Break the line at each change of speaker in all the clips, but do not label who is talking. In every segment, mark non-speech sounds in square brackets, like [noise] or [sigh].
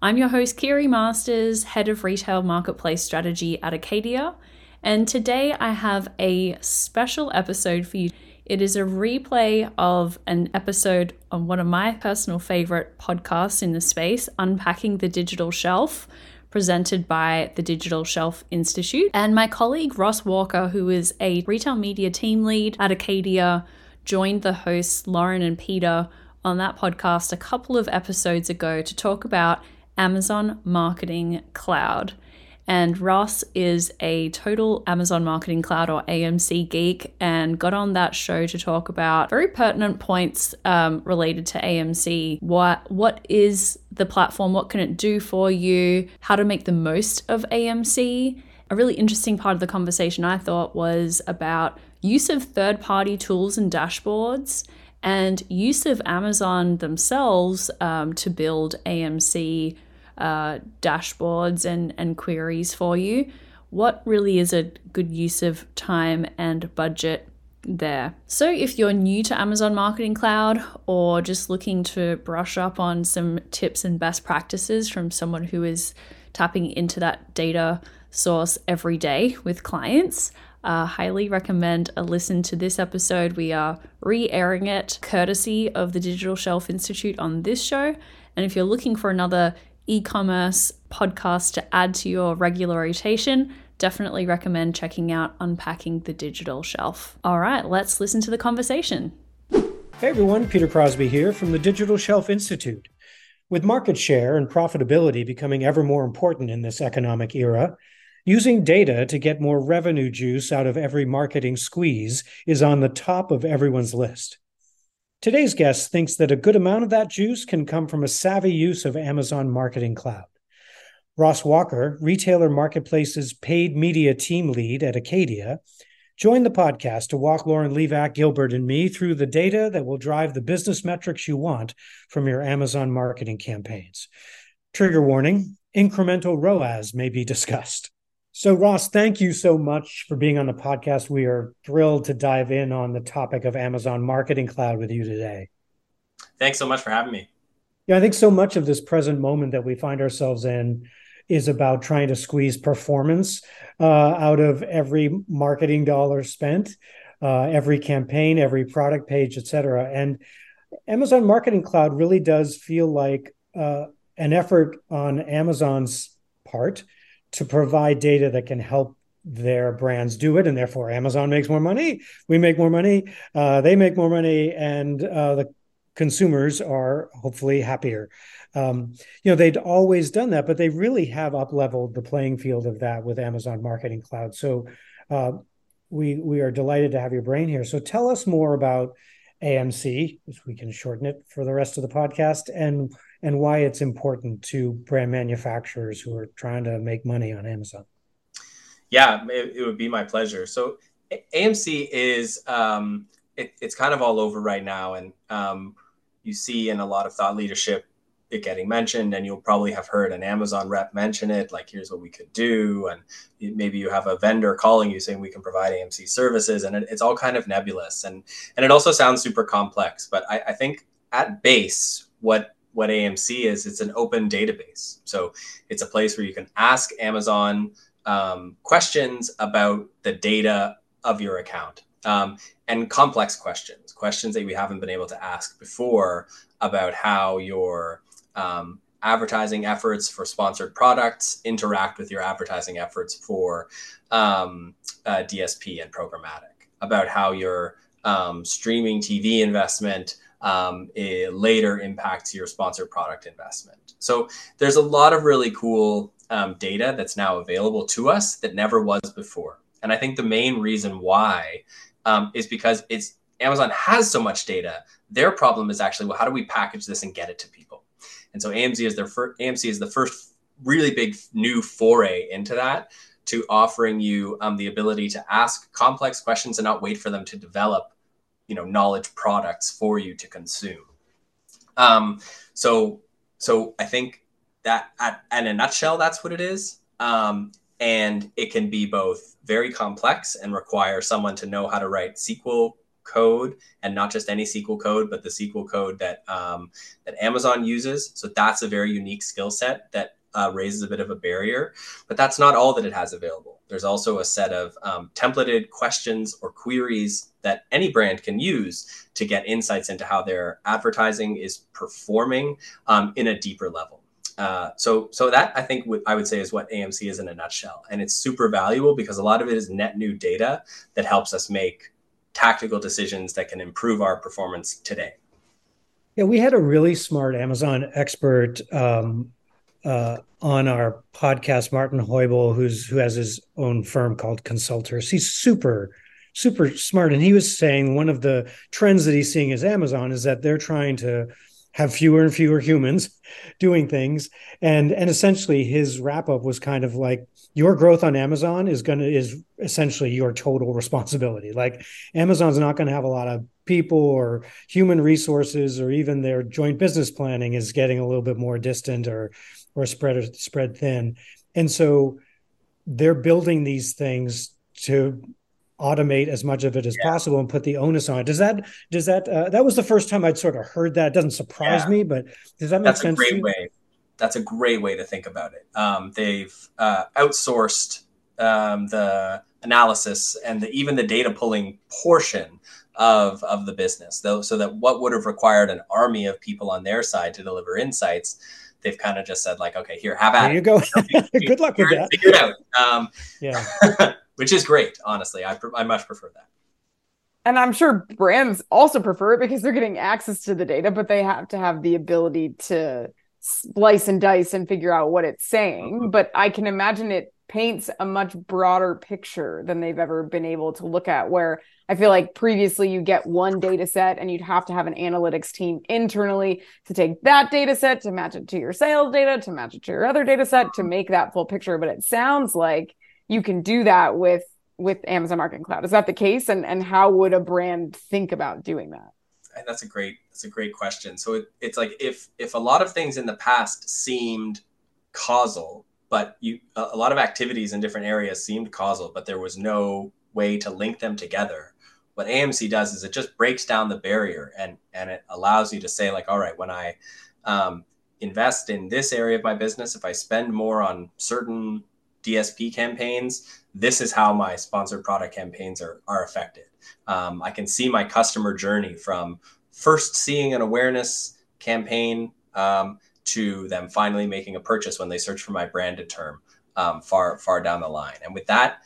I'm your host, Kiri Masters, Head of Retail Marketplace Strategy at Acadia. And today I have a special episode for you. It is a replay of an episode on one of my personal favorite podcasts in the space, Unpacking the Digital Shelf, presented by the Digital Shelf Institute. And my colleague Ross Walker, who is a retail media team lead at Acadia, joined the hosts Lauren and Peter on that podcast a couple of episodes ago to talk about Amazon Marketing Cloud. And Ross is a total Amazon Marketing Cloud or AMC geek and got on that show to talk about very pertinent points um, related to AMC. What what is the platform? What can it do for you? How to make the most of AMC? A really interesting part of the conversation I thought was about use of third party tools and dashboards and use of Amazon themselves um, to build AMC uh, dashboards and, and queries for you. What really is a good use of time and budget there? So, if you're new to Amazon Marketing Cloud or just looking to brush up on some tips and best practices from someone who is tapping into that data source every day with clients, uh, highly recommend a listen to this episode. We are re airing it courtesy of the Digital Shelf Institute on this show. And if you're looking for another e commerce podcast to add to your regular rotation, definitely recommend checking out Unpacking the Digital Shelf. All right, let's listen to the conversation.
Hey everyone, Peter Crosby here from the Digital Shelf Institute. With market share and profitability becoming ever more important in this economic era, using data to get more revenue juice out of every marketing squeeze is on the top of everyone's list. Today's guest thinks that a good amount of that juice can come from a savvy use of Amazon Marketing Cloud. Ross Walker, Retailer Marketplace's paid media team lead at Acadia, joined the podcast to walk Lauren Livak, Gilbert, and me through the data that will drive the business metrics you want from your Amazon marketing campaigns. Trigger warning incremental ROAS may be discussed. So, Ross, thank you so much for being on the podcast. We are thrilled to dive in on the topic of Amazon Marketing Cloud with you today.
Thanks so much for having me.
Yeah, I think so much of this present moment that we find ourselves in is about trying to squeeze performance uh, out of every marketing dollar spent, uh, every campaign, every product page, et cetera. And Amazon Marketing Cloud really does feel like uh, an effort on Amazon's part to provide data that can help their brands do it and therefore amazon makes more money we make more money uh, they make more money and uh, the consumers are hopefully happier. Um, you know they'd always done that but they really have up leveled the playing field of that with amazon marketing cloud. So uh, we we are delighted to have your brain here. So tell us more about amc if we can shorten it for the rest of the podcast and and why it's important to brand manufacturers who are trying to make money on Amazon.
Yeah, it, it would be my pleasure. So AMC is um, it, it's kind of all over right now, and um, you see in a lot of thought leadership it getting mentioned, and you'll probably have heard an Amazon rep mention it, like here's what we could do, and maybe you have a vendor calling you saying we can provide AMC services, and it, it's all kind of nebulous, and and it also sounds super complex. But I, I think at base, what what AMC is, it's an open database. So it's a place where you can ask Amazon um, questions about the data of your account um, and complex questions, questions that we haven't been able to ask before about how your um, advertising efforts for sponsored products interact with your advertising efforts for um, uh, DSP and programmatic, about how your um, streaming TV investment um, later impacts your sponsored product investment. So there's a lot of really cool um, data that's now available to us that never was before. And I think the main reason why um, is because it's Amazon has so much data. Their problem is actually, well, how do we package this and get it to people? And so AMC is their first, AMC is the first really big new foray into that to offering you um, the ability to ask complex questions and not wait for them to develop you know knowledge products for you to consume um, so so i think that at, in a nutshell that's what it is um, and it can be both very complex and require someone to know how to write sql code and not just any SQL code, but the SQL code that um, that Amazon uses. So that's a very unique skill set that uh, raises a bit of a barrier. But that's not all that it has available. There's also a set of um, templated questions or queries that any brand can use to get insights into how their advertising is performing um, in a deeper level. Uh, so, so that I think I would say is what AMC is in a nutshell, and it's super valuable because a lot of it is net new data that helps us make tactical decisions that can improve our performance today.
Yeah, we had a really smart Amazon expert um, uh, on our podcast, Martin Heubel, who's who has his own firm called Consulterce. He's super, super smart, and he was saying one of the trends that he's seeing is Amazon is that they're trying to have fewer and fewer humans [laughs] doing things, and and essentially his wrap up was kind of like your growth on Amazon is going to is essentially your total responsibility. Like Amazon's not going to have a lot of people or human resources or even their joint business planning is getting a little bit more distant or or spread spread thin. And so they're building these things to automate as much of it as yeah. possible and put the onus on it. Does that does that uh, that was the first time I'd sort of heard that. It doesn't surprise yeah. me, but does that make
That's
sense?
That's a great way that's a great way to think about it. Um, they've uh, outsourced um, the analysis and the, even the data pulling portion of, of the business, though, so that what would have required an army of people on their side to deliver insights, they've kind of just said like, okay, here, have at
there you go. [laughs] [laughs] Good luck with that.
Figure it out. Um, yeah, [laughs] which is great. Honestly, I I much prefer that.
And I'm sure brands also prefer it because they're getting access to the data, but they have to have the ability to splice and dice and figure out what it's saying. Mm-hmm. But I can imagine it paints a much broader picture than they've ever been able to look at. Where I feel like previously you get one data set and you'd have to have an analytics team internally to take that data set to match it to your sales data, to match it to your other data set to make that full picture. But it sounds like you can do that with with Amazon Marketing Cloud. Is that the case? And and how would a brand think about doing that?
And that's a great that's a great question. So it, it's like if if a lot of things in the past seemed causal, but you a lot of activities in different areas seemed causal, but there was no way to link them together. What AMC does is it just breaks down the barrier and and it allows you to say like, all right, when I um, invest in this area of my business, if I spend more on certain DSP campaigns, this is how my sponsored product campaigns are, are affected. Um, I can see my customer journey from first seeing an awareness campaign um, to them finally making a purchase when they search for my branded term um, far far down the line. And with that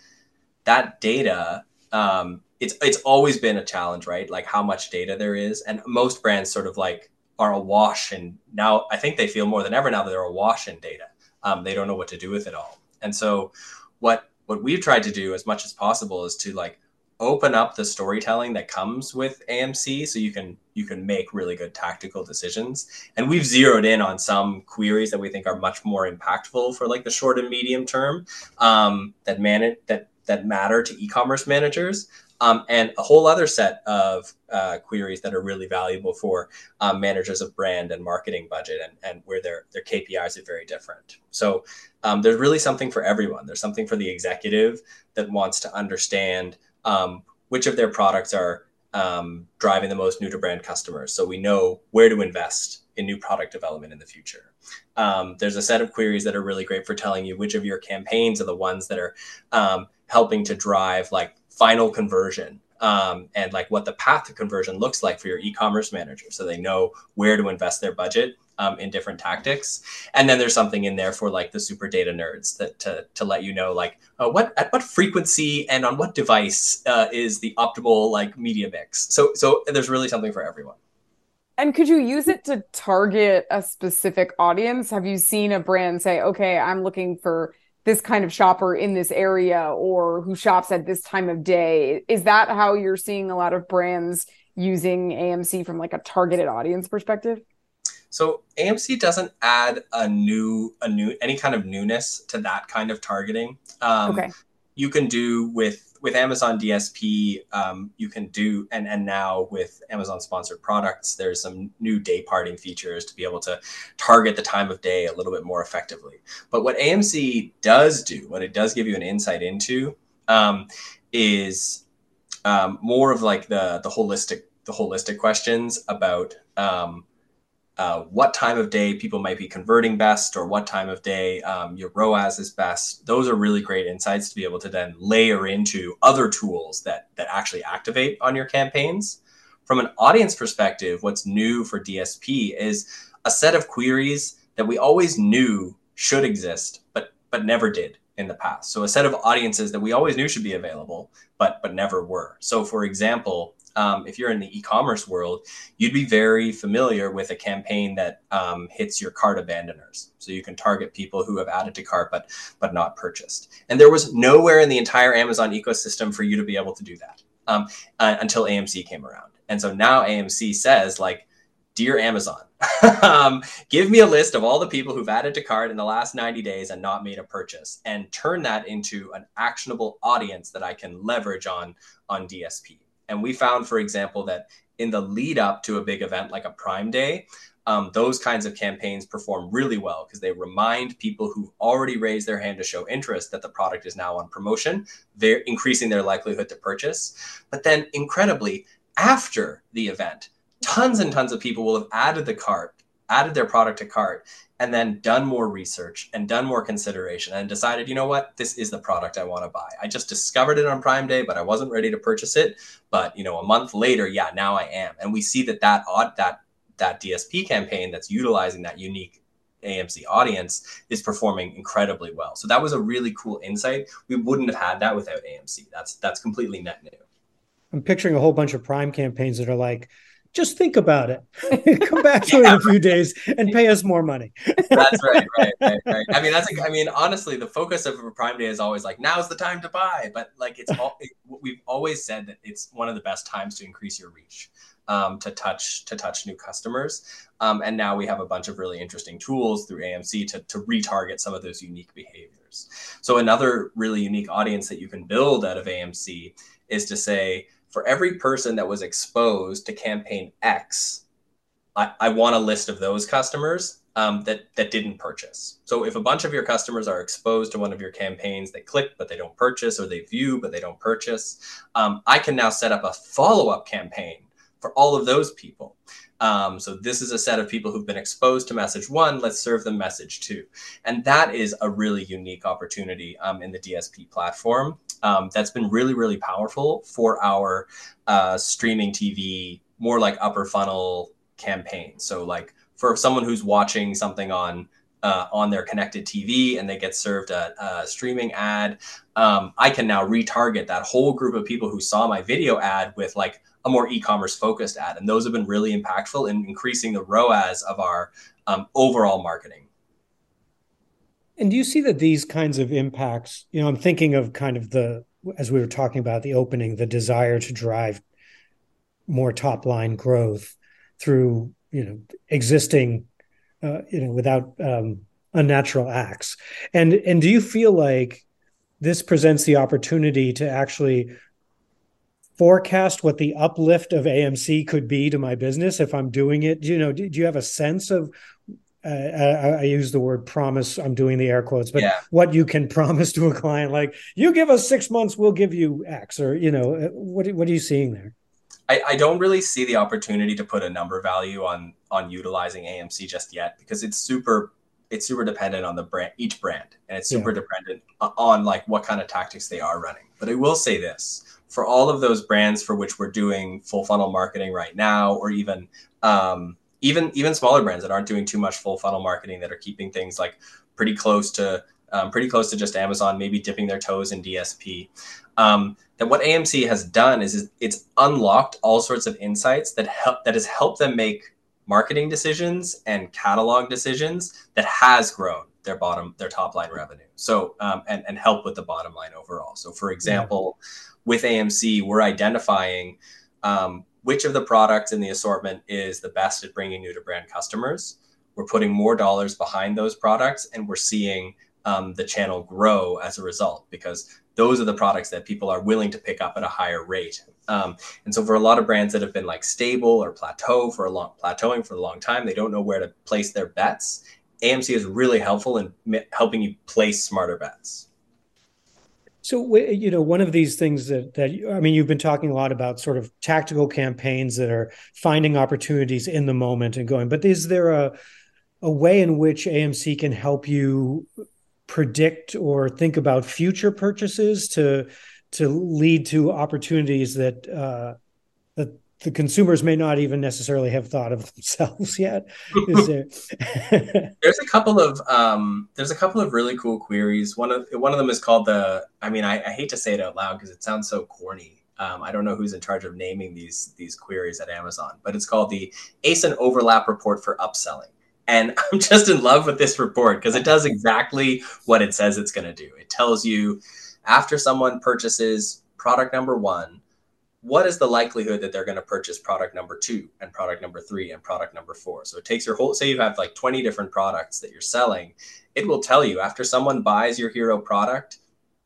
that data, um, it's it's always been a challenge, right? Like how much data there is, and most brands sort of like are awash, and now I think they feel more than ever now that they're awash in data. Um, they don't know what to do with it all, and so what what we've tried to do as much as possible is to like open up the storytelling that comes with AMC so you can you can make really good tactical decisions. And we've zeroed in on some queries that we think are much more impactful for like the short and medium term um, that manage that that matter to e-commerce managers. Um, and a whole other set of uh, queries that are really valuable for um, managers of brand and marketing budget and, and where their, their KPIs are very different. So um, there's really something for everyone. There's something for the executive that wants to understand um, which of their products are um, driving the most new to brand customers. So we know where to invest in new product development in the future. Um, there's a set of queries that are really great for telling you which of your campaigns are the ones that are um, helping to drive like final conversion um, and like what the path to conversion looks like for your e-commerce manager so they know where to invest their budget um, in different tactics. And then there's something in there for like the super data nerds that to, to let you know like uh, what at what frequency and on what device uh, is the optimal like media mix. So so there's really something for everyone.
And could you use it to target a specific audience? Have you seen a brand say okay i'm looking for this kind of shopper in this area or who shops at this time of day. Is that how you're seeing a lot of brands using AMC from like a targeted audience perspective?
So AMC doesn't add a new a new any kind of newness to that kind of targeting. Um, okay. You can do with with Amazon DSP, um, you can do, and, and now with Amazon sponsored products, there's some new day parting features to be able to target the time of day a little bit more effectively. But what AMC does do, what it does give you an insight into, um, is um, more of like the the holistic the holistic questions about um, uh, what time of day people might be converting best or what time of day um, your ROAS is best. Those are really great insights to be able to then layer into other tools that that actually activate on your campaigns. From an audience perspective, what's new for DSP is a set of queries that we always knew should exist, but but never did in the past. So a set of audiences that we always knew should be available, but but never were. So for example, um, if you're in the e-commerce world, you'd be very familiar with a campaign that um, hits your cart abandoners. So you can target people who have added to cart but but not purchased. And there was nowhere in the entire Amazon ecosystem for you to be able to do that um, uh, until AMC came around. And so now AMC says like, dear Amazon, [laughs] um, give me a list of all the people who've added to cart in the last 90 days and not made a purchase, and turn that into an actionable audience that I can leverage on on DSP. And we found, for example, that in the lead up to a big event like a Prime Day, um, those kinds of campaigns perform really well because they remind people who've already raised their hand to show interest that the product is now on promotion. They're increasing their likelihood to purchase. But then, incredibly, after the event, tons and tons of people will have added the cart, added their product to cart, and then done more research and done more consideration and decided, you know what, this is the product I want to buy. I just discovered it on Prime Day, but I wasn't ready to purchase it. But you know, a month later, yeah, now I am. And we see that that odd that that DSP campaign that's utilizing that unique AMC audience is performing incredibly well. So that was a really cool insight. We wouldn't have had that without AMC. That's that's completely net new.
I'm picturing a whole bunch of Prime campaigns that are like just think about it. [laughs] Come back to yeah, it in a few days and pay us more money.
that's right, right, right, right. I mean, that's. Like, I mean, honestly, the focus of a Prime Day is always like, now's the time to buy. But like, it's all it, we've always said that it's one of the best times to increase your reach, um, to touch to touch new customers. Um, and now we have a bunch of really interesting tools through AMC to to retarget some of those unique behaviors. So another really unique audience that you can build out of AMC is to say for every person that was exposed to campaign X, I, I want a list of those customers um, that that didn't purchase. So if a bunch of your customers are exposed to one of your campaigns, they click but they don't purchase, or they view but they don't purchase, um, I can now set up a follow up campaign for all of those people. Um, so this is a set of people who've been exposed to message one. Let's serve them message two, and that is a really unique opportunity um, in the DSP platform. Um, that's been really, really powerful for our uh, streaming TV, more like upper funnel campaign. So like for someone who's watching something on uh, on their connected TV and they get served a, a streaming ad, um, I can now retarget that whole group of people who saw my video ad with like a more e-commerce focused ad, and those have been really impactful in increasing the ROAS of our um, overall marketing.
And do you see that these kinds of impacts? You know, I'm thinking of kind of the as we were talking about the opening, the desire to drive more top line growth through you know existing uh, you know without um, unnatural acts and and do you feel like this presents the opportunity to actually forecast what the uplift of AMC could be to my business if I'm doing it? Do you know, do, you have a sense of uh, I, I, use the word promise. I'm doing the air quotes, but yeah. what you can [laughs] promise to a client, like you give us six months, we'll give you X, or you know, uh, what what are you seeing there?
I, I don't really see the opportunity to put a number value on on utilizing AMC just yet because it's super it's super dependent on the brand each brand and it's super yeah. dependent on like what kind of tactics they are running. But I will say this for all of those brands for which we're doing full funnel marketing right now, or even um, even even smaller brands that aren't doing too much full funnel marketing that are keeping things like pretty close to um, pretty close to just Amazon, maybe dipping their toes in DSP. Um, that what AMC has done is, is it's unlocked all sorts of insights that help that has helped them make marketing decisions and catalog decisions that has grown their bottom their top line revenue. So um, and, and help with the bottom line overall. So for example with AMC, we're identifying um, which of the products in the assortment is the best at bringing new to brand customers. we're putting more dollars behind those products and we're seeing um, the channel grow as a result because those are the products that people are willing to pick up at a higher rate. Um, and so for a lot of brands that have been like stable or plateau for a long plateauing for a long time, they don't know where to place their bets. AMC is really helpful in helping you place smarter bets.
So you know, one of these things that that I mean, you've been talking a lot about sort of tactical campaigns that are finding opportunities in the moment and going. But is there a a way in which AMC can help you predict or think about future purchases to to lead to opportunities that uh, the consumers may not even necessarily have thought of [laughs] themselves yet. [laughs] There... [laughs]
there's a couple of um, there's a couple of really cool queries. One of one of them is called the. I mean, I, I hate to say it out loud because it sounds so corny. Um, I don't know who's in charge of naming these these queries at Amazon, but it's called the ASIN overlap report for upselling. And I'm just in love with this report because it does exactly what it says it's going to do. It tells you after someone purchases product number one, what is the likelihood that they're going to purchase product number two and product number three and product number four? So it takes your whole, say you have like 20 different products that you're selling, it will tell you after someone buys your hero product,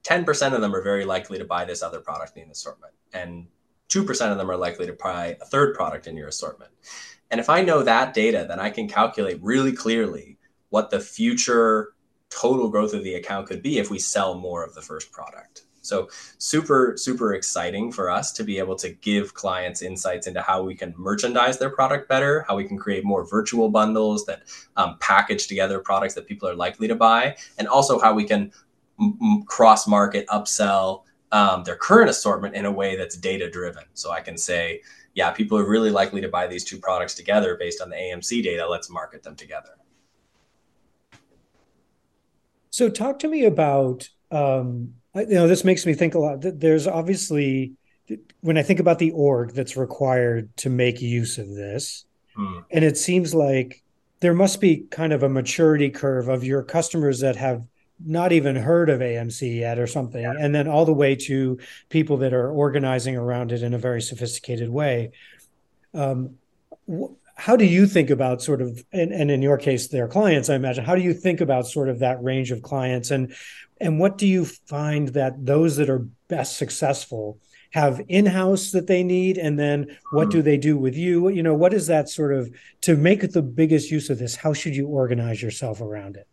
10% of them are very likely to buy this other product in the assortment. And 2% of them are likely to buy a third product in your assortment. And if I know that data, then I can calculate really clearly what the future total growth of the account could be if we sell more of the first product. So super, super exciting for us to be able to give clients insights into how we can merchandise their product better, how we can create more virtual bundles that um, package together products that people are likely to buy, and also how we can m- cross market, upsell um, their current assortment in a way that's data driven. So I can say, yeah, people are really likely to buy these two products together based on the AMC data. Let's market them together.
So, talk to me about, um, you know, this makes me think a lot. There's obviously, when I think about the org that's required to make use of this, hmm. and it seems like there must be kind of a maturity curve of your customers that have not even heard of AMC yet or something, yeah. and then all the way to people that are organizing around it in a very sophisticated way. Um, wh- how do you think about sort of, and, and in your case, their clients, I imagine, how do you think about sort of that range of clients, and and what do you find that those that are best successful have in-house that they need and then what do hmm. they do with you you know what is that sort of to make the biggest use of this how should you organize yourself around it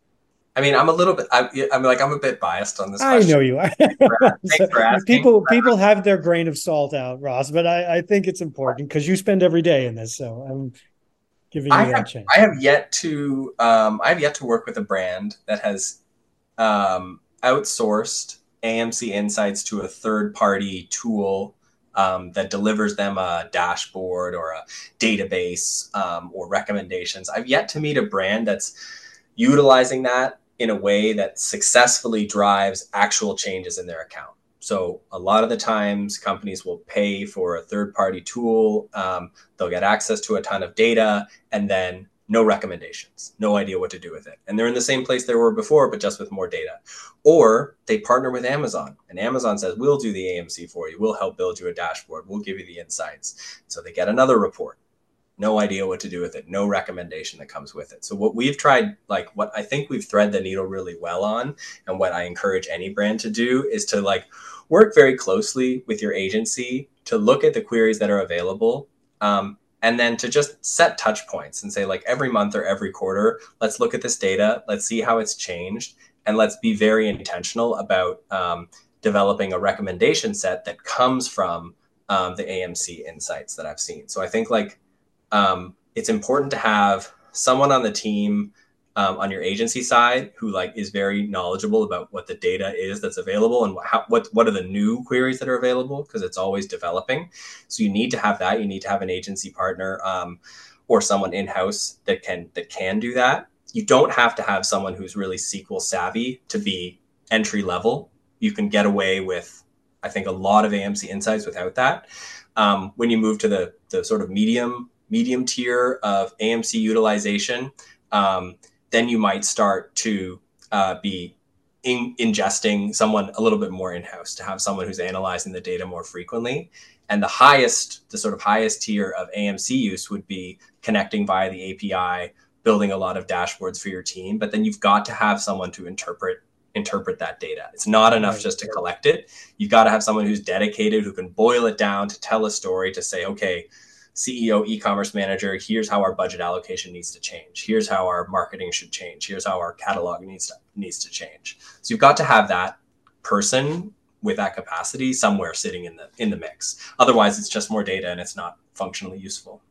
I mean, I'm a little bit. I, am like I'm a bit biased on this.
I know you are. [laughs] [laughs] people people have their grain of salt out, Ross, but I, I think it's important because you spend every day in this. So I'm giving you
I
that
have,
chance.
I have yet to. Um, I have yet to work with a brand that has um, outsourced AMC Insights to a third party tool um, that delivers them a dashboard or a database um, or recommendations. I've yet to meet a brand that's utilizing that in a way that successfully drives actual changes in their account. So a lot of the times companies will pay for a third party tool. Um, they'll get access to a ton of data and then no recommendations, no idea what to do with it. And they're in the same place they were before, but just with more data. Or they partner with Amazon and Amazon says, we'll do the AMC for you. We'll help build you a dashboard. We'll give you the insights. So they get another report no idea what to do with it, no recommendation that comes with it. So what we've tried, like what I think we've thread the needle really well on, and what I encourage any brand to do is to like work very closely with your agency to look at the queries that are available. Um, and then to just set touch points and say like every month or every quarter let's look at this data let's see how it's changed and let's be very intentional about um, developing a recommendation set that comes from um, the amc insights that i've seen. So i think like um, it's important to have someone on the team um, on your agency side who like is very knowledgeable about what the data is that's available and how, what what are the new queries that are available because it's always developing. So you need to have that. You need to have an agency partner um, or someone in house that can that can do that. You don't have to have someone who's really SQL savvy to be entry level. You can get away with, I think, a lot of AMC insights without that. Um, when you move to the the sort of medium medium tier of AMC utilization, um, then you might start to uh, be in, ingesting someone a little bit more in house to have someone who's analyzing the data more frequently. And the highest, the sort of highest tier of AMC use would be connecting via the API building a lot of dashboards for your team, but then you've got to have someone to interpret interpret that data. It's not enough just to collect it. You've got to have someone who's dedicated, who can boil it down to tell a story, to say, okay, CEO, e-commerce manager, here's how our budget allocation needs to change. Here's how our marketing should change. Here's how our catalog needs to needs to change. So you've got to have that person with that capacity somewhere sitting in the in the mix. Otherwise, it's just more data and it's not functionally useful.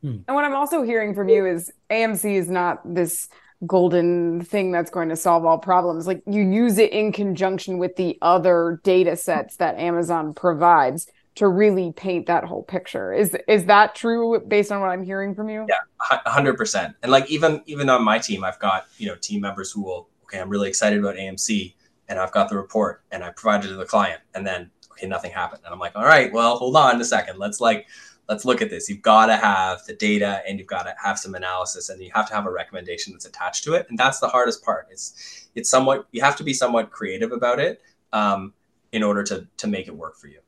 Hmm. And what I'm also hearing from you is AMC is not this golden thing that's going to solve all problems. Like you use it in conjunction with the other data sets that Amazon provides to really paint that whole picture. Is is that true based on what I'm hearing from you?
Yeah, hundred percent. And like even even on my team, I've got you know team members who will okay, I'm really excited about AMC, and I've got the report, and I provided it to the client, and then okay, nothing happened, and I'm like, all right, well, hold on a second, let's like let's look at this. You've got to have the data and you've got to have some analysis and you have to have a recommendation that's attached to it. And that's the hardest part. It's it's somewhat you have to be somewhat creative about it um, in order to to make it work for you.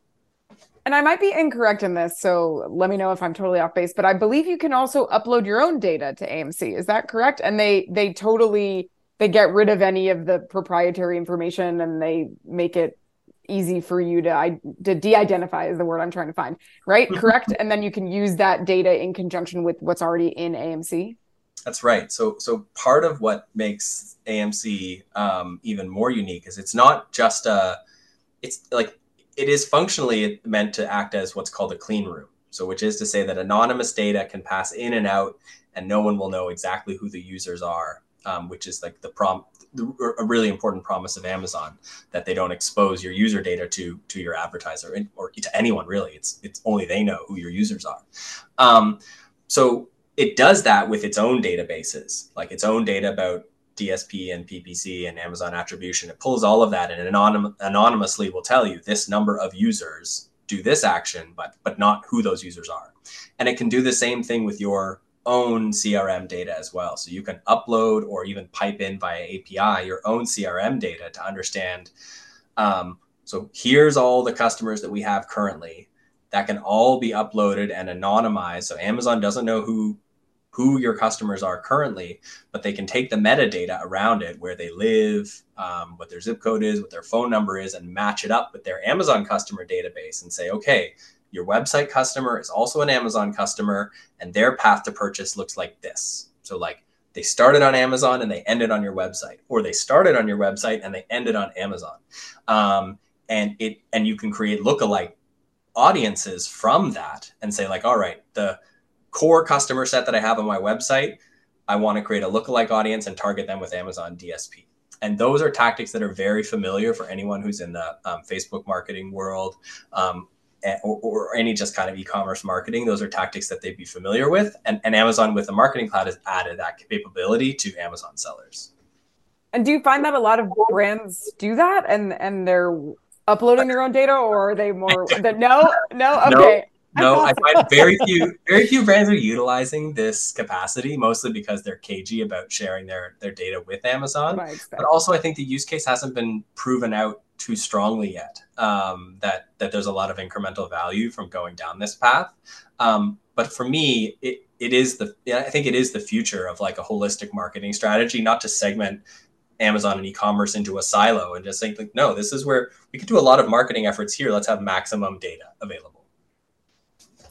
And I might be incorrect in this, so let me know if I'm totally off base. But I believe you can also upload your own data to AMC. Is that correct? And they they totally they get rid of any of the proprietary information and they make it easy for you to I, to de-identify is the word I'm trying to find, right? Correct, and then you can use that data in conjunction with what's already in AMC.
That's right. So so part of what makes AMC um, even more unique is it's not just a it's like it is functionally meant to act as what's called a clean room. So which is to say that anonymous data can pass in and out and no one will know exactly who the users are, um, which is like the prom a really important promise of Amazon that they don't expose your user data to to your advertiser or to anyone really. It's it's only they know who your users are. Um, so it does that with its own databases, like its own data about DSP and PPC and Amazon attribution. It pulls all of that and anonym, anonymously will tell you this number of users do this action, but but not who those users are. And it can do the same thing with your own CRM data as well. So you can upload or even pipe in via API your own CRM data to understand. Um, so here's all the customers that we have currently that can all be uploaded and anonymized. So Amazon doesn't know who who your customers are currently, but they can take the metadata around it, where they live, um, what their zip code is, what their phone number is, and match it up with their Amazon customer database and say, okay, your website customer is also an Amazon customer, and their path to purchase looks like this. So, like they started on Amazon and they ended on your website, or they started on your website and they ended on Amazon. Um, and it and you can create lookalike audiences from that and say like, all right, the core customer set that I have on my website, I want to create a lookalike audience and target them with Amazon DSP. And those are tactics that are very familiar for anyone who's in the um, Facebook marketing world um, or, or, any just kind of e-commerce marketing. Those are tactics that they'd be familiar with and, and amazon with the marketing cloud has added that capability to amazon sellers.
And do you find that a lot of brands do that and and they're uploading their own data or are they more [laughs] the, no? No. Okay
no, I find very few very few brands are utilizing this capacity, mostly because they're cagey about sharing their their data with Amazon. But also, I think the use case hasn't been proven out too strongly yet. Um, that that there's a lot of incremental value from going down this path. Um, but for me, it it is the I think it is the future of like a holistic marketing strategy, not to segment Amazon and e-commerce into a silo and just saying like, no, this is where we could do a lot of marketing efforts here. Let's have maximum data available.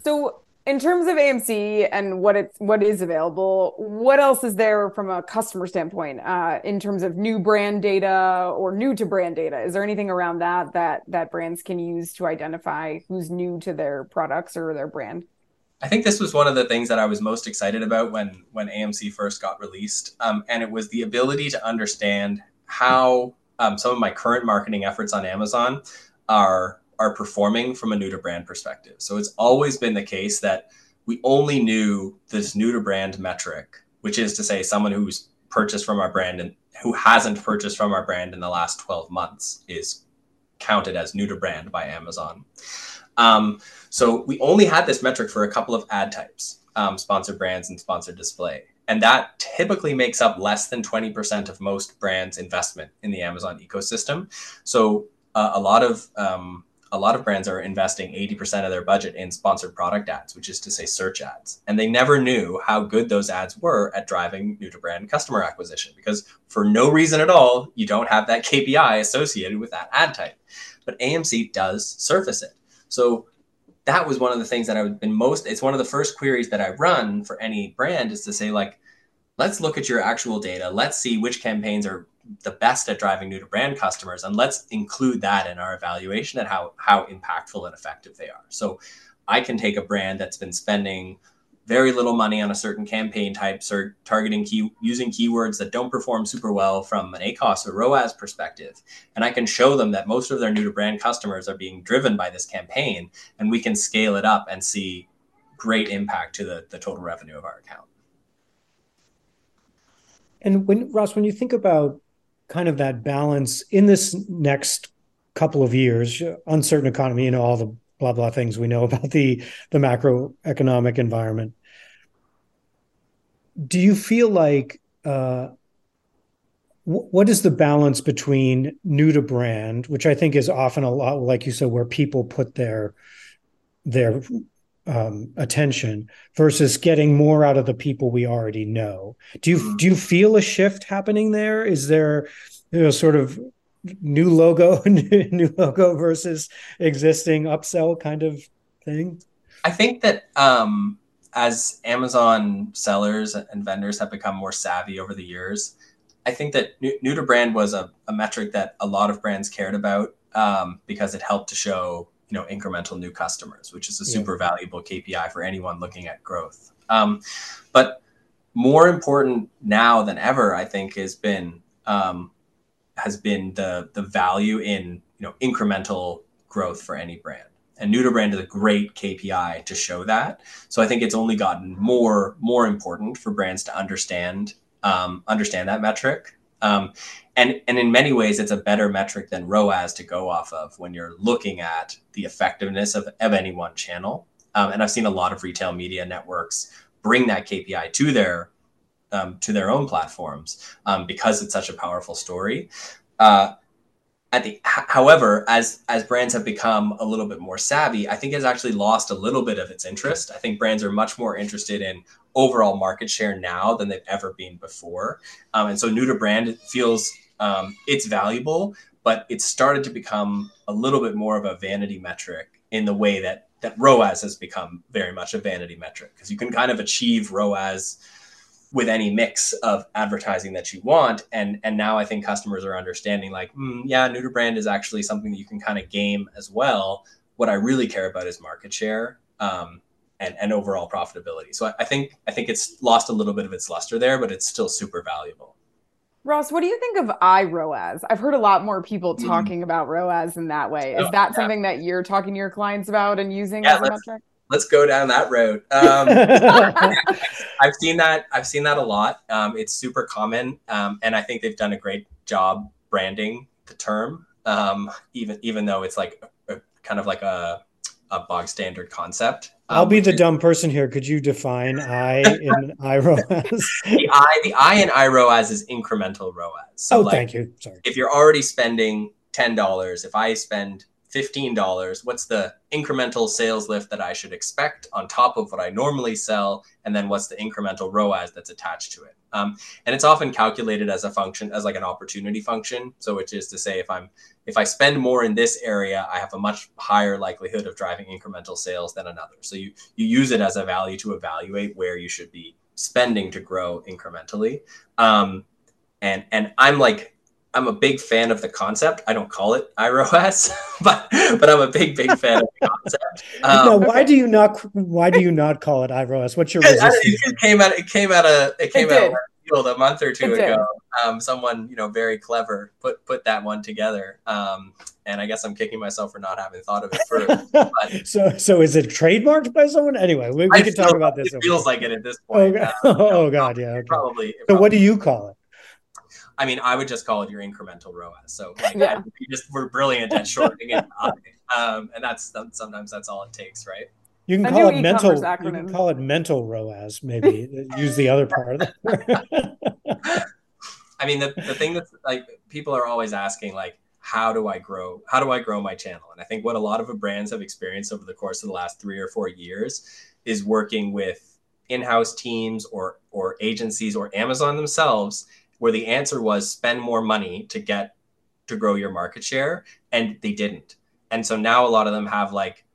So in terms of AMC and what it's what is available, what else is there from a customer standpoint uh, in terms of new brand data or new to brand data? Is there anything around that that that brands can use to identify who's new to their products or their brand?
I think this was one of the things that I was most excited about when when AMC first got released, um, and it was the ability to understand how um, some of my current marketing efforts on Amazon are are performing from a new to brand perspective. So it's always been the case that we only knew this new to brand metric, which is to say someone who's purchased from our brand and who hasn't purchased from our brand in the last 12 months is counted as new to brand by Amazon. Um, so we only had this metric for a couple of ad types, um, sponsored brands and sponsored display. And that typically makes up less than 20% of most brands' investment in the Amazon ecosystem. So uh, a lot of um, a lot of brands are investing 80% of their budget in sponsored product ads, which is to say search ads. And they never knew how good those ads were at driving new to brand customer acquisition because for no reason at all, you don't have that KPI associated with that ad type. But AMC does surface it. So that was one of the things that I've been most, it's one of the first queries that I run for any brand is to say, like, let's look at your actual data. Let's see which campaigns are the best at driving new to brand customers and let's include that in our evaluation and how how impactful and effective they are. So i can take a brand that's been spending very little money on a certain campaign type or targeting key using keywords that don't perform super well from an acos or roas perspective and i can show them that most of their new to brand customers are being driven by this campaign and we can scale it up and see great impact to the, the total revenue of our account.
And when ross when you think about kind of that balance in this next couple of years, uncertain economy, you know, all the blah blah things we know [laughs] about the the macroeconomic environment. Do you feel like uh, what is the balance between new to brand, which I think is often a lot, like you said, where people put their their um, attention versus getting more out of the people we already know. Do you do you feel a shift happening there? Is there you know sort of new logo [laughs] new logo versus existing upsell kind of thing?
I think that um, as Amazon sellers and vendors have become more savvy over the years, I think that new, new to brand was a, a, metric that a lot of brands cared about um, because it helped to show you know incremental new customers, which is a super yeah. valuable KPI for anyone looking at growth. Um, but more important now than ever, I think, has been um, has been the the value in you know incremental growth for any brand. And new to brand is a great KPI to show that. So I think it's only gotten more more important for brands to understand um, understand that metric. Um, and and in many ways it's a better metric than ROAS to go off of when you're looking at the effectiveness of, of any one channel. Um, and I've seen a lot of retail media networks bring that KPI to their um, to their own platforms um, because it's such a powerful story. Uh, however, as as brands have become a little bit more savvy, I think it's actually lost a little bit of its interest. I think brands are much more interested in overall market share now than they've ever been before, um, and so new to brand feels um, it's valuable, but it's started to become a little bit more of a vanity metric in the way that that ROAS has become very much a vanity metric because you can kind of achieve ROAS with any mix of advertising that you want and and now i think customers are understanding like mm, yeah new to brand is actually something that you can kind of game as well what i really care about is market share um, and, and overall profitability so I, I think i think it's lost a little bit of its luster there but it's still super valuable
Ross, what do you think of iROAS? I've heard a lot more people mm-hmm. talking mm. about ROAS in that way. Is oh, that yeah. something that you're talking to your clients about and using yeah, as a metric?
Let's go down that road. [laughs] Um, I've seen that. I've seen that a lot. Um, it's super common, um, and I think they've done a great job branding the term, um, even even though it's like a, a, kind of like a a bog standard concept.
I'll be the is, dumb person here. Could you define I in [laughs] iROAS?
the I, the I in iROAS is incremental ROAS.
So oh, like, thank you. Sorry.
If you're already spending ten dollars, if I spend $15 what's the incremental sales lift that i should expect on top of what i normally sell? And then what's the incremental roas that's attached to it? Um, and it's often calculated as a function as like an opportunity function. So which is to say if i'm if i spend more in this area i have a much higher likelihood of driving incremental sales than another. So you you use it as a value to evaluate where you should be spending to grow incrementally. Um, and and i'm like I'm a big fan of the concept. I don't call it iROAS, [laughs] but but I'm a big big fan of the concept. [laughs]
Um, no, why do you not? Why do you not call it iROAS? What's your resistance?
It came out. It came out of. It came it out field a month or two it ago. Um, someone you know very clever put put that one together. Um, and I guess I'm kicking myself for not having thought of it first.
But, [laughs] so so is it trademarked by someone? Anyway, we, we can talk about this.
It feels like it at this point.
Oh, um, oh God, yeah. Okay. Probably. So probably. what do you call it?
I mean, I would just call it your incremental ROAS. So like, [laughs] yeah. we just we're brilliant at shortening it, um, and that's sometimes that's all it takes, right?
You can call it mental. Acronym. You can call it mental ROAS. Maybe [laughs] use the other part.
I mean, the, the thing that's like people are always asking, like, how do I grow? How do I grow my channel? And I think what a lot of brands have experienced over the course of the last three or four years is working with in-house teams or or agencies or Amazon themselves, where the answer was spend more money to get to grow your market share, and they didn't. And so now a lot of them have like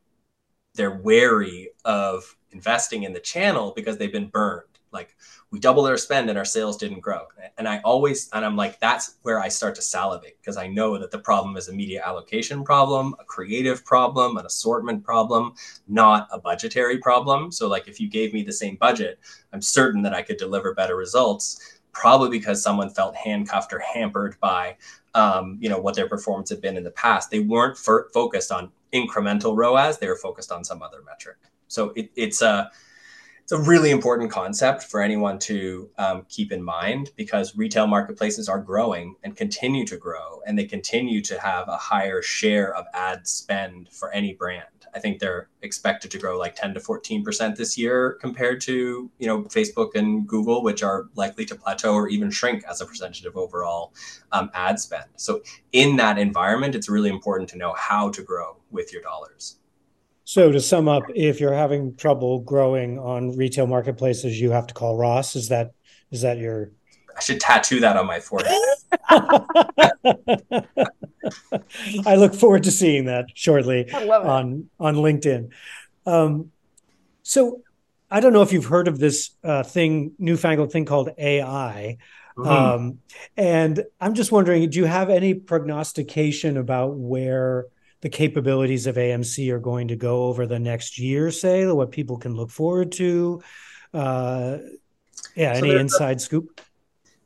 they're wary of investing in the channel because they've been burned. Like we doubled our spend and our sales didn't grow. And I always, and I'm like, that's where I start to salivate because I know that the problem is a media allocation problem, a creative problem, an assortment problem, not a budgetary problem. So, like, if you gave me the same budget, I'm certain that I could deliver better results, probably because someone felt handcuffed or hampered by, um, you know, what their performance had been in the past. They weren't f- focused on incremental ROAS; they were focused on some other metric. So it, it's a it's a really important concept for anyone to um, keep in mind because retail marketplaces are growing and continue to grow and they continue to have a higher share of ad spend for any brand. I think they're expected to grow like 10 to 14% this year compared to you know facebook and google which are likely to plateau or even shrink as a percentage of overall um, ad spend. So in that environment it's really important to know how to grow with your dollars
so to sum up, if you're having trouble growing on retail marketplaces, you have to call Ross. Is that is that your
I should tattoo that on my forehead. [laughs]
I look forward to seeing that shortly on on LinkedIn. Um, so I don't know if you've heard of this uh, thing, newfangled thing called AI. Mm-hmm. Um, and I'm just wondering, do you have any prognostication about where the capabilities of AMC are going to go over the next year, say, what people can look forward to. Uh, yeah, so any inside a, scoop?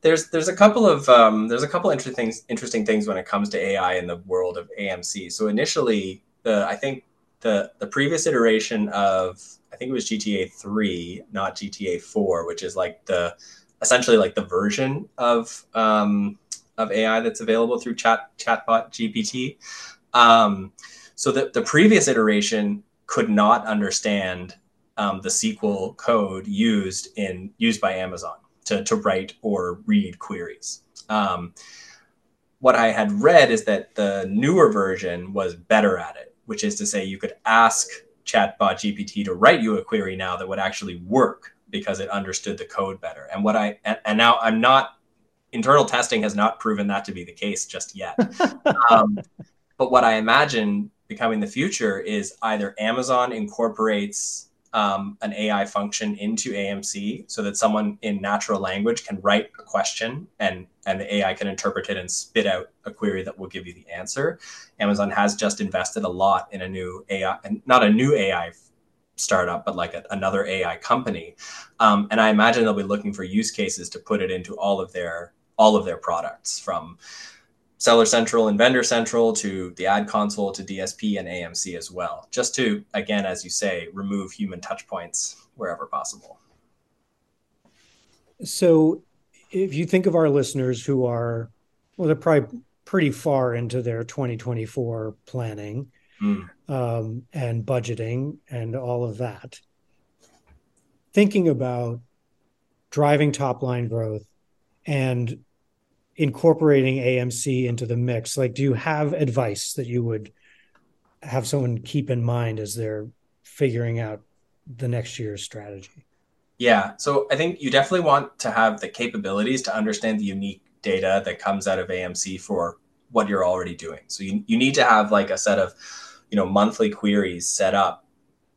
There's there's a couple of um, there's a couple interesting things interesting things when it comes to AI in the world of AMC. So initially, the I think the the previous iteration of I think it was GPT three, not GPT four, which is like the essentially like the version of um, of AI that's available through chat chatbot GPT. Um, so the, the previous iteration could not understand um, the SQL code used in used by Amazon to, to write or read queries. Um, what I had read is that the newer version was better at it, which is to say you could ask chatbot GPT to write you a query now that would actually work because it understood the code better. And what I and, and now I'm not internal testing has not proven that to be the case just yet. [laughs] um, but what I imagine becoming the future is either Amazon incorporates um, an AI function into AMC so that someone in natural language can write a question and and the AI can interpret it and spit out a query that will give you the answer. Amazon has just invested a lot in a new AI, not a new AI startup, but like a, another AI company. Um, and I imagine they'll be looking for use cases to put it into all of their all of their products from Seller Central and Vendor Central to the ad console to DSP and AMC as well, just to, again, as you say, remove human touch points wherever possible.
So if you think of our listeners who are, well, they're probably pretty far into their 2024 planning mm. um, and budgeting and all of that, thinking about driving top line growth and incorporating AMC into the mix? Like, do you have advice that you would have someone keep in mind as they're figuring out the next year's strategy?
Yeah. So I think you definitely want to have the capabilities to understand the unique data that comes out of AMC for what you're already doing. So you, you need to have like a set of, you know, monthly queries set up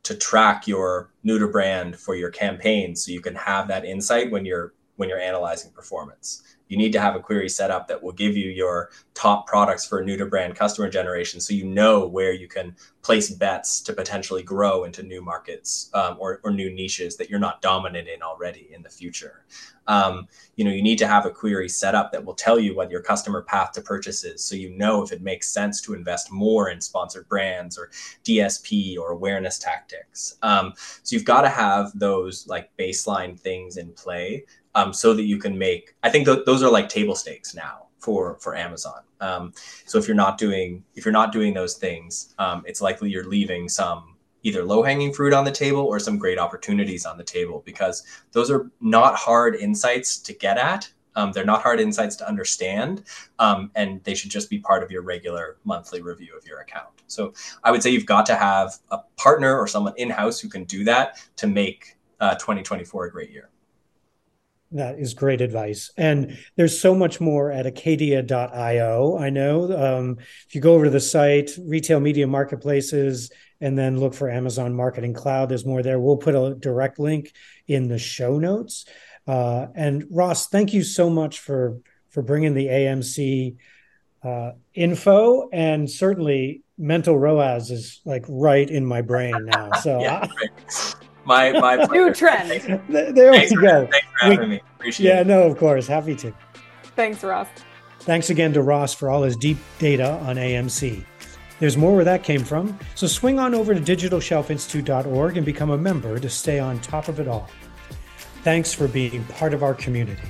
to track your new to brand for your campaign so you can have that insight when you're when you're analyzing performance you need to have a query set up that will give you your top products for new to brand customer generation so you know where you can place bets to potentially grow into new markets um, or, or new niches that you're not dominant in already in the future. Um, you know you need to have a query set up that will tell you what your customer path to purchase is so you know if it makes sense to invest more in sponsored brands or dsp or awareness tactics. Um, so you've got to have those like baseline things in play um, so that you can make. I think th- those are like table stakes now for for Amazon. Um, so if you're not doing if you're not doing those things, um, it's likely you're leaving some either low hanging fruit on the table or some great opportunities on the table because those are not hard insights to get at. Um, they're not hard insights to understand, um, and they should just be part of your regular monthly review of your account. So I would say you've got to have a partner or someone in house who can do that to make uh, 2024 a great year.
That is great advice. And there's so much more at acadia.io. I know um, if you go over to the site, retail media marketplaces, and then look for Amazon Marketing Cloud, there's more there. We'll put a direct link in the show notes. Uh, and Ross, thank you so much for for bringing the AMC uh, info. And certainly, mental ROAS is like right in my brain now. So. [laughs]
yeah, my my [laughs]
new trend.
there
thanks
we
for,
go.
Thanks for having we, me. Appreciate
yeah,
it.
no, of course, happy to.
Thanks, Ross.
Thanks again to Ross for all his deep data on AMC. There's more where that came from, so swing on over to digitalshelfinstitute.org and become a member to stay on top of it all. Thanks for being part of our community.